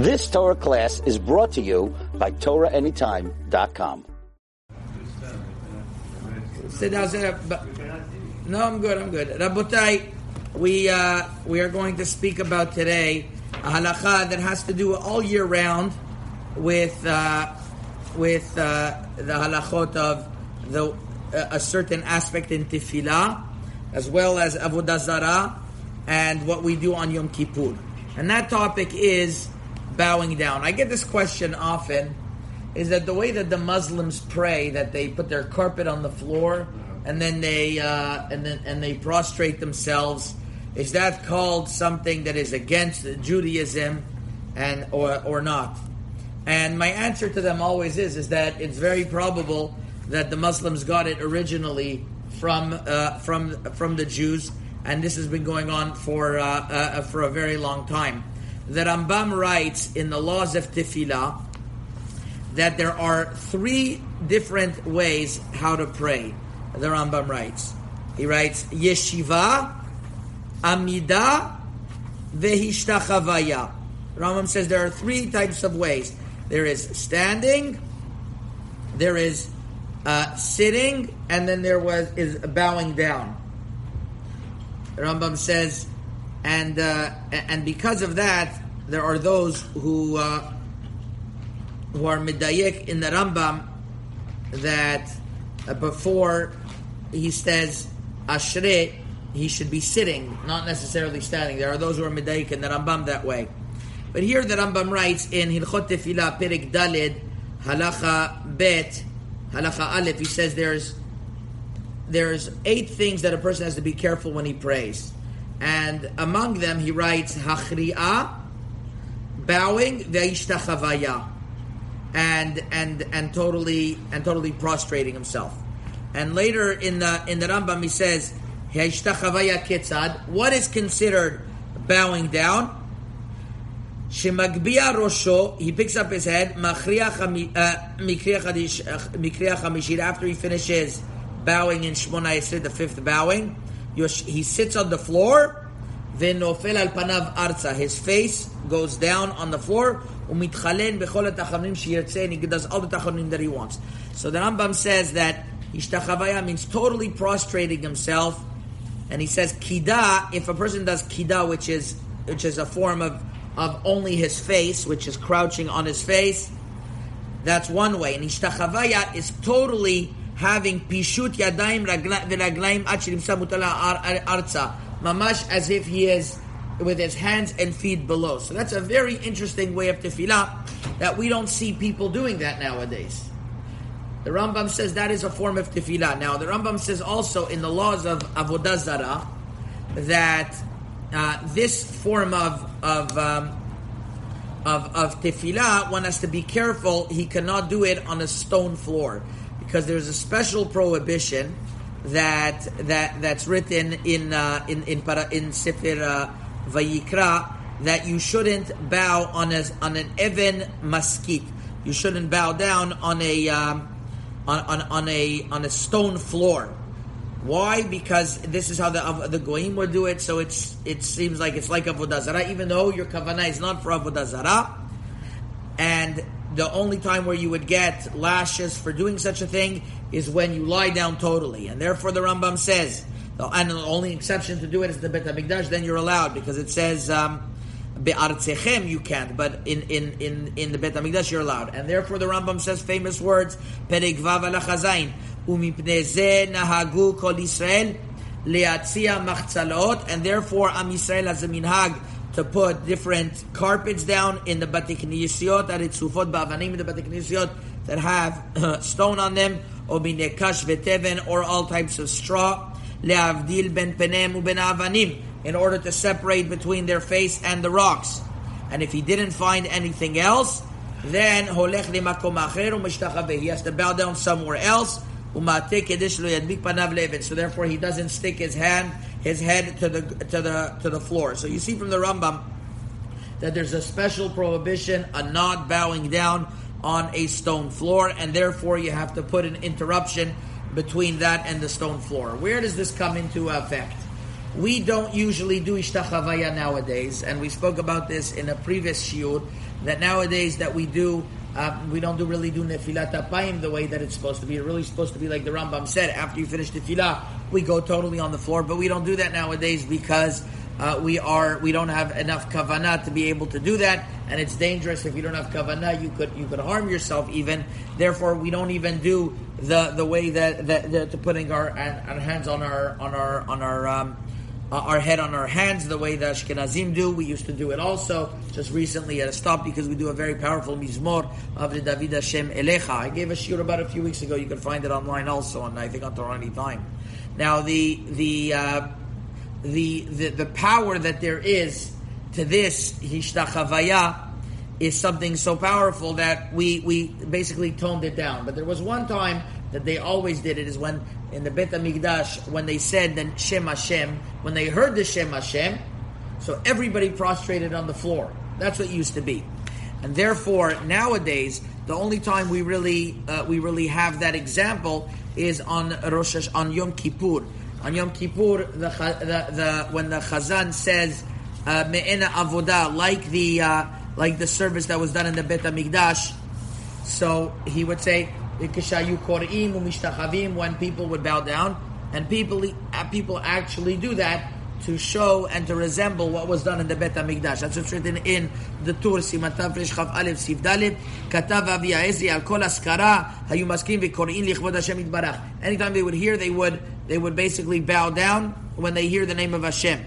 This Torah class is brought to you by TorahAnytime.com. No, I'm good. I'm good. Rabotai, we uh, we are going to speak about today a halacha that has to do all year round with uh, with uh, the halachot of the a certain aspect in tefillah, as well as avodah zarah, and what we do on Yom Kippur. And that topic is bowing down. I get this question often: is that the way that the Muslims pray, that they put their carpet on the floor and then they uh, and then and they prostrate themselves? Is that called something that is against Judaism, and or or not? And my answer to them always is is that it's very probable that the Muslims got it originally from uh, from from the Jews, and this has been going on for uh, uh, for a very long time. The Rambam writes in the laws of Tefillah that there are three different ways how to pray. The Rambam writes. He writes Yeshiva, Amida, Vehishtachavaya. Rambam says there are three types of ways. There is standing, there is uh, sitting, and then there was is bowing down. Rambam says, and uh, and because of that, there are those who uh, who are midayik in the Rambam that uh, before he says ashre, he should be sitting, not necessarily standing. There are those who are midayik in the Rambam that way. But here the Rambam writes in Hilchot Tefillah Perik Dalid Halacha Bet Halacha Aleph. He says there's there's eight things that a person has to be careful when he prays, and among them he writes Hachri'ah, bowing, Veishtachavaya, and and and totally and totally prostrating himself. And later in the in the Rambam he says Ketzad. What is considered bowing down? Shemagbia Rosho, he picks up his head, uh, uh, Mikriya Chamishir, after he finishes bowing in Shmona Esrei, the fifth bowing, he sits on the floor, Venofel al panav arza, his face goes down on the floor, Umitchalen bechol tachanim shiyirtzeh, and he does all the tachanim that he wants. So the Rambam says that Ishtachavaya means totally prostrating himself, and he says Kida, if a person does Kida, which is which is a form of of only his face, which is crouching on his face. That's one way. And ishtachavaya is totally having pishut yadayim v'raglaim achirim samutala arza, mamash as if he is with his hands and feet below. So that's a very interesting way of tefillah that we don't see people doing that nowadays. The Rambam says that is a form of tefillah. Now the Rambam says also in the laws of avodah zarah that uh, this form of of um, of of tefillah, one has to be careful. He cannot do it on a stone floor because there's a special prohibition that that that's written in uh, in in para, in Sefer uh, Vayikra that you shouldn't bow on a on an even maskit. You shouldn't bow down on a um, on, on on a on a stone floor. Why? Because this is how the of the goyim would do it. So it's it seems like it's like avodah zarah, even though your kavanah is not for avodah zarah. And the only time where you would get lashes for doing such a thing is when you lie down totally. And therefore, the Rambam says, and the only exception to do it is the Bet HaMikdash, then you're allowed because it says, um, you can't, but in, in, in, in the Bet HaMikdash you're allowed. And therefore, the Rambam says famous words, perigvav Vav Alachazain, umipneze nahagu kol Yisrael, le'atzia machzalot, and therefore, Am Yisrael has a minhag to put different carpets down in the Bati Knesiyot, that it's sufot ba'avanim in the Bati Knesiyot that have stone on them, or binekash veteven, or all types of straw, le'avdil ben penem uben avanim, in order to separate between their face and the rocks. And if he didn't find anything else, then holech limakom acher He has to bow down somewhere else. So therefore, he doesn't stick his hand, his head to the to the to the floor. So you see from the Rambam that there's a special prohibition on not bowing down on a stone floor, and therefore you have to put an interruption between that and the stone floor. Where does this come into effect? We don't usually do ishtachavaya nowadays, and we spoke about this in a previous shiur, that nowadays that we do, um, we don't do really do nefilat apayim the way that it's supposed to be. It's really supposed to be like the Rambam said, after you finish tefillah, we go totally on the floor, but we don't do that nowadays because uh, we are we don't have enough kavanah to be able to do that, and it's dangerous if you don't have kavanah. You could you could harm yourself even. Therefore, we don't even do the the way that that, that to putting our, our hands on our on our on our um, uh, our head on our hands the way the Ashkenazim do. We used to do it also. Just recently at a stop because we do a very powerful mizmor of the David Hashem Elecha. I gave a shiur about a few weeks ago. You can find it online also, and I think on Torah time. Now the the uh, the, the the power that there is to this hishtachavaya is something so powerful that we we basically toned it down. But there was one time that they always did it is when in the Bet Hamikdash when they said the Shem Hashem when they heard the Shem Hashem, so everybody prostrated on the floor. That's what used to be, and therefore nowadays the only time we really uh, we really have that example is on Rosh on Yom Kippur on Yom Kippur, the, the, the when the Chazan says uh, Me'ena Avodah, like the uh, like the service that was done in the Bet Hamikdash, so he would say when people would bow down, and people uh, people actually do that to show and to resemble what was done in the Bet HaMikdash. That's what's written in the Tur, Siman Tafresh Chav Aleph Sif Dalet, Katav Avi Ha'ezri Al Kol Askara, Hayu Maskim V'Kor'in Lichvod Hashem Yitbarach. Anytime they would hear, they would, they would basically bow down when they hear the name of Hashem.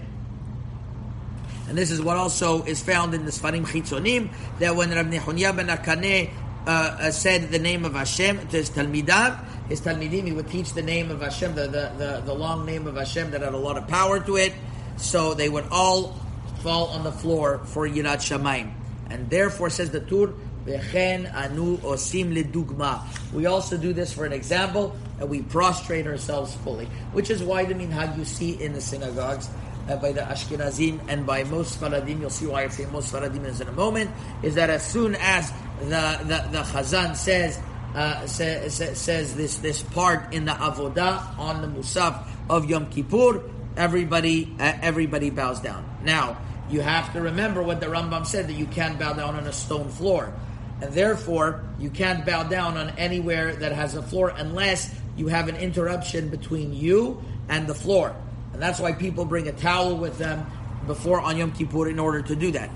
And this is what also is found in the Sfarim Chitzonim, that when Rabbi Nehunya ben HaKanah uh, uh, said the name of Hashem to his Talmidav, his Talmidim, he would teach the name of Hashem, the, the, the, the, long name of Hashem that had a lot of power to it. So they would all fall on the floor for Yirat Shamayim. And therefore, says the Tur, anu osim ledugma. We also do this for an example, and we prostrate ourselves fully, which is why the minhag you see in the synagogues uh, by the Ashkenazim and by most Faradim, you'll see why I say most Faradim is in a moment, is that as soon as the, the, the Chazan says, uh, say, say, says this, this part in the Avodah on the Musaf of Yom Kippur, everybody, uh, everybody bows down. Now, you have to remember what the Rambam said, that you can't bow down on a stone floor. And therefore, you can't bow down on anywhere that has a floor unless you have an interruption between you and the floor. And that's why people bring a towel with them before on Yom Kippur in order to do that.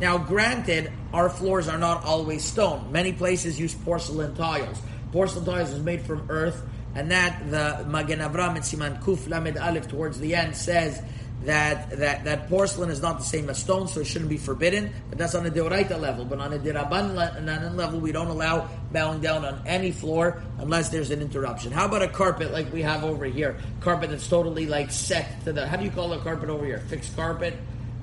Now, granted, our floors are not always stone. Many places use porcelain tiles. Porcelain tiles is made from earth, and that the Magen Avram and Siman Kuf Lamed Aleph towards the end says that, that that porcelain is not the same as stone, so it shouldn't be forbidden. But that's on a deoraita level. But on a diraban level, we don't allow bowing down on any floor unless there's an interruption. How about a carpet like we have over here? Carpet that's totally like set to the. How do you call a carpet over here? Fixed carpet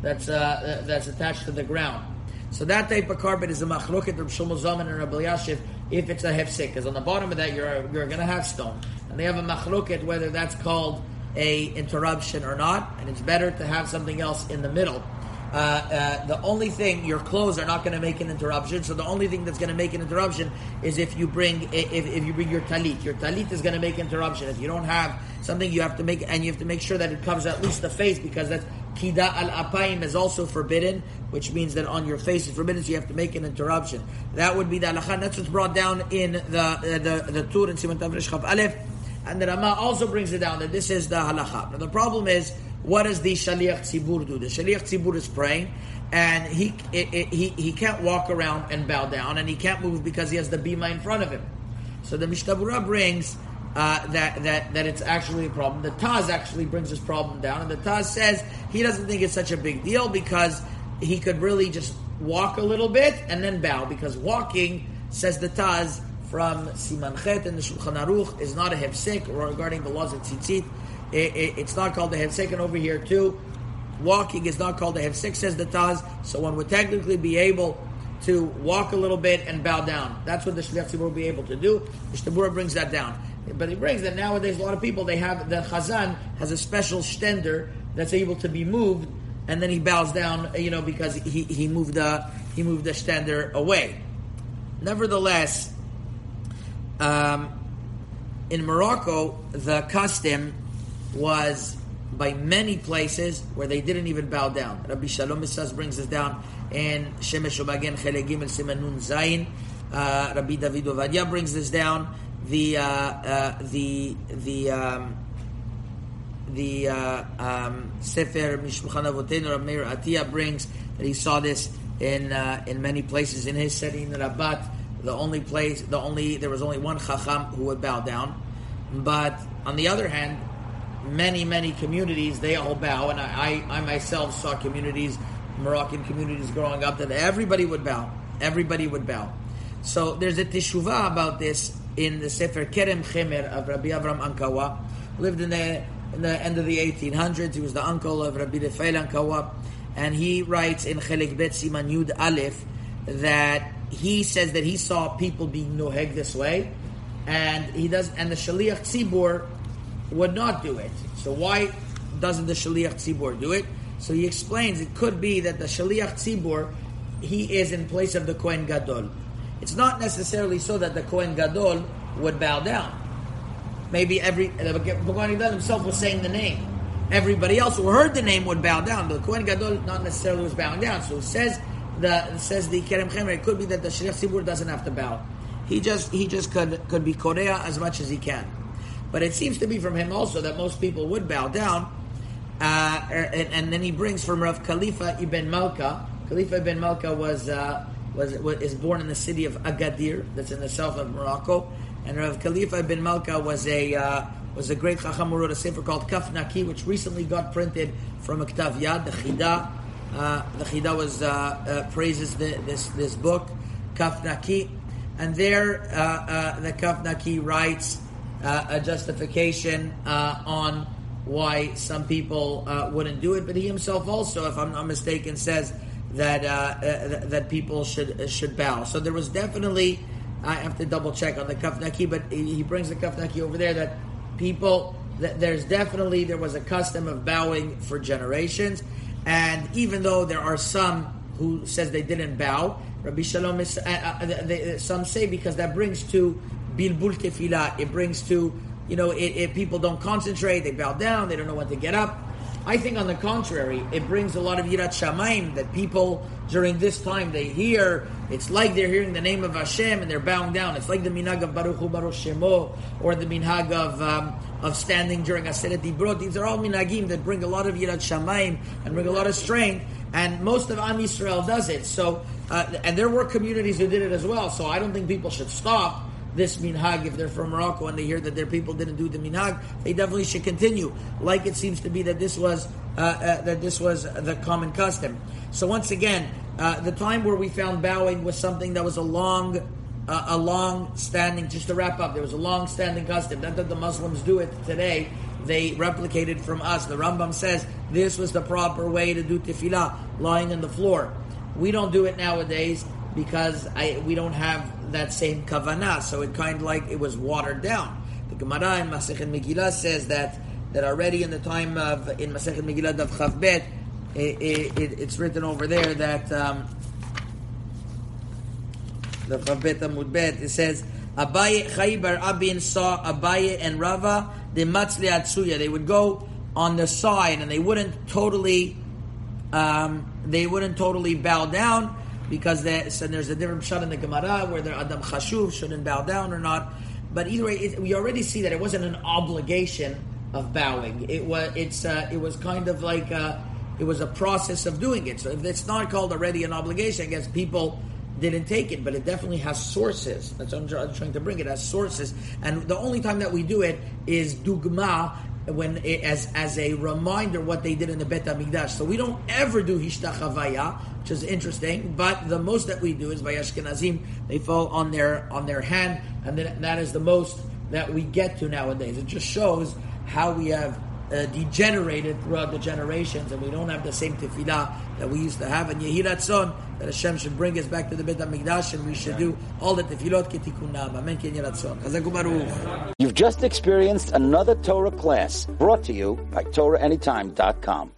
that's uh, that's attached to the ground. So that type of carpet is a machloket of Shlomo Zalman and Rabbi Elyashiv if it's a hefsek, because on the bottom of that you're you're going to have stone, and they have a machloket whether that's called a interruption or not, and it's better to have something else in the middle. Uh, uh, the only thing your clothes are not going to make an interruption. So the only thing that's going to make an interruption is if you bring if, if you bring your talit. Your talit is going to make interruption. If you don't have something, you have to make and you have to make sure that it covers at least the face because that's kida al apayim is also forbidden, which means that on your face is forbidden. So you have to make an interruption. That would be the halakha. That's what's brought down in the uh, the the Tur in Siman Tavrish Chav Aleph. And the Rama also brings it down that this is the halacha. Now the problem is, what does the shaliach tzibur do? The shaliach tzibur is praying, and he it, it, he he can't walk around and bow down, and he can't move because he has the bima in front of him. So the Mishnah brings uh, that that that it's actually a problem. The Taz actually brings this problem down, and the Taz says he doesn't think it's such a big deal because he could really just walk a little bit and then bow because walking says the Taz from Siman Chet and the Shulchan Aruch is not a hefsek regarding the laws of tzitzit. It, it, it's not called a hefsek, and over here too, walking is not called a hefsek, says the Taz. So one would technically be able to walk a little bit and bow down. That's what the Shliach Tzibur will be able to do. The Shtabura brings that down. But he brings that nowadays a lot of people, they have, the Chazan has a special stender that's able to be moved, and then he bows down, you know, because he, he moved the, he moved the stender away. Nevertheless, um, in Morocco, the custom was by many places where they didn't even bow down. Rabbi Shalom Messas brings this down in Shemesh Umagen Chelek Gimel Siman Nun Zayin. Uh, Rabbi David Ovadia brings this down. The uh, uh, the the um, the uh, um, Sefer Mishmuchan Avotenu Rabbi Meir Atiyah brings that he saw this in uh, in many places in his setting in Rabat. The only place, the only there was only one Chacham who would bow down, but on the other hand, many many communities they all bow, and I I, I myself saw communities, Moroccan communities growing up that everybody would bow, everybody would bow. So there's a teshuvah about this in the Sefer Kerem Chemer of Rabbi Avram Ankawa, lived in the in the end of the 1800s. He was the uncle of Rabbi Rafael Ankawa, and he writes in Chelik Bet Siman Yud Aleph that he says that he saw people being noheg this way, and he does, and the Shaliach Tzibur would not do it. So why doesn't the Shaliach Tzibur do it? So he explains it could be that the Shaliach Tzibur he is in place of the Kohen Gadol. It's not necessarily so that the Kohen Gadol would bow down. Maybe every the Kohen Gadol himself was saying the name. Everybody else who heard the name would bow down, but the Kohen Gadol not necessarily was bowing down. So it says the says the Kerem Chemer. It could be that the Shaliach Tzibur doesn't have to bow. He just he just could could be Korea as much as he can. But it seems to be from him also that most people would bow down. Uh, and, and, then he brings from Rav Khalifa ibn Malka. Khalifa ibn Malka was, uh, was, is born in the city of Agadir, that's in the south of Morocco. And Rav Khalifa ibn Malka was a uh, was a great chacham who wrote a sefer called Kaf Naki, which recently got printed from a Ktav Yad, the Chida. Uh, the Chida was uh, uh, praises the, this this book, Kaf Naki, and there uh, uh, the Kaf Naki writes a justification on why some people wouldn't do it, but he himself also, if I'm not mistaken, says that uh, uh, that people should should bow. So there was definitely I have to double check on the kafnaki, but he brings the kafnaki over there that people that there's definitely there was a custom of bowing for generations, and even though there are some who says they didn't bow, Rabbi Shalom is uh, they, some say because that brings to bilbul tefillah. It brings to, you know, it, it, people don't concentrate, they bow down, they don't know when to get up. I think, on the contrary, it brings a lot of yirat shamayim that people during this time they hear. It's like they're hearing the name of Hashem and they're bowing down. It's like the minhag of Baruch Hu Baruch Shemo or the minhag of um, of standing during Aseret Dibrot. These are all minhagim that bring a lot of yirat shamayim and bring a lot of strength. And most of Am Yisrael does it. So, uh, and there were communities who did it as well. So I don't think people should stop this minhag, if they're from Morocco and they hear that their people didn't do the minhag, they definitely should continue. Like it seems to be that this was uh, uh, that this was the common custom. So once again, uh, the time where we found bowing was something that was a long, uh, a long standing. Just to wrap up, there was a long standing custom. Not that the Muslims do it today. They replicated from us. The Rambam says this was the proper way to do tefillah, lying on the floor. We don't do it nowadays because I, we don't have that same kavanah. So it kind of like it was watered down. The Gemara in Masechet Megillah says that that already in the time of in Masechet Megillah of Chavbet, it, it, it's written over there that um, the Chavbet Amud Bet it says Abaye Chaybar Abin saw Abaye and Rava the Matzli Atsuya. They would go on the side and they wouldn't totally um, they wouldn't totally bow down because there's, and there's a different shot in the Gemara where the Adam Chashuv shouldn't bow down or not. But either way, it, we already see that it wasn't an obligation of bowing. It was it's uh, it was kind of like a, uh, it was a process of doing it. So if it's not called already an obligation, I guess people didn't take it, but it definitely has sources. That's what I'm trying to bring. It has sources, and the only time that we do it is dugma when it, as as a reminder what they did in the Bet Hamikdash. So we don't ever do hishtachavaya, which is interesting. But the most that we do is by Ashkenazim, they fall on their on their hand, and then that is the most that we get to nowadays. It just shows how we have uh, degenerated throughout the generations, and we don't have the same tefillah that we used to have. And Yehi Ratzon, that Hashem should bring us back to the Bet HaMikdash, and we should do all the tefillot ketikunam. Amen. Yehi Ratzon. You've just experienced another Torah class brought to you by TorahAnytime.com.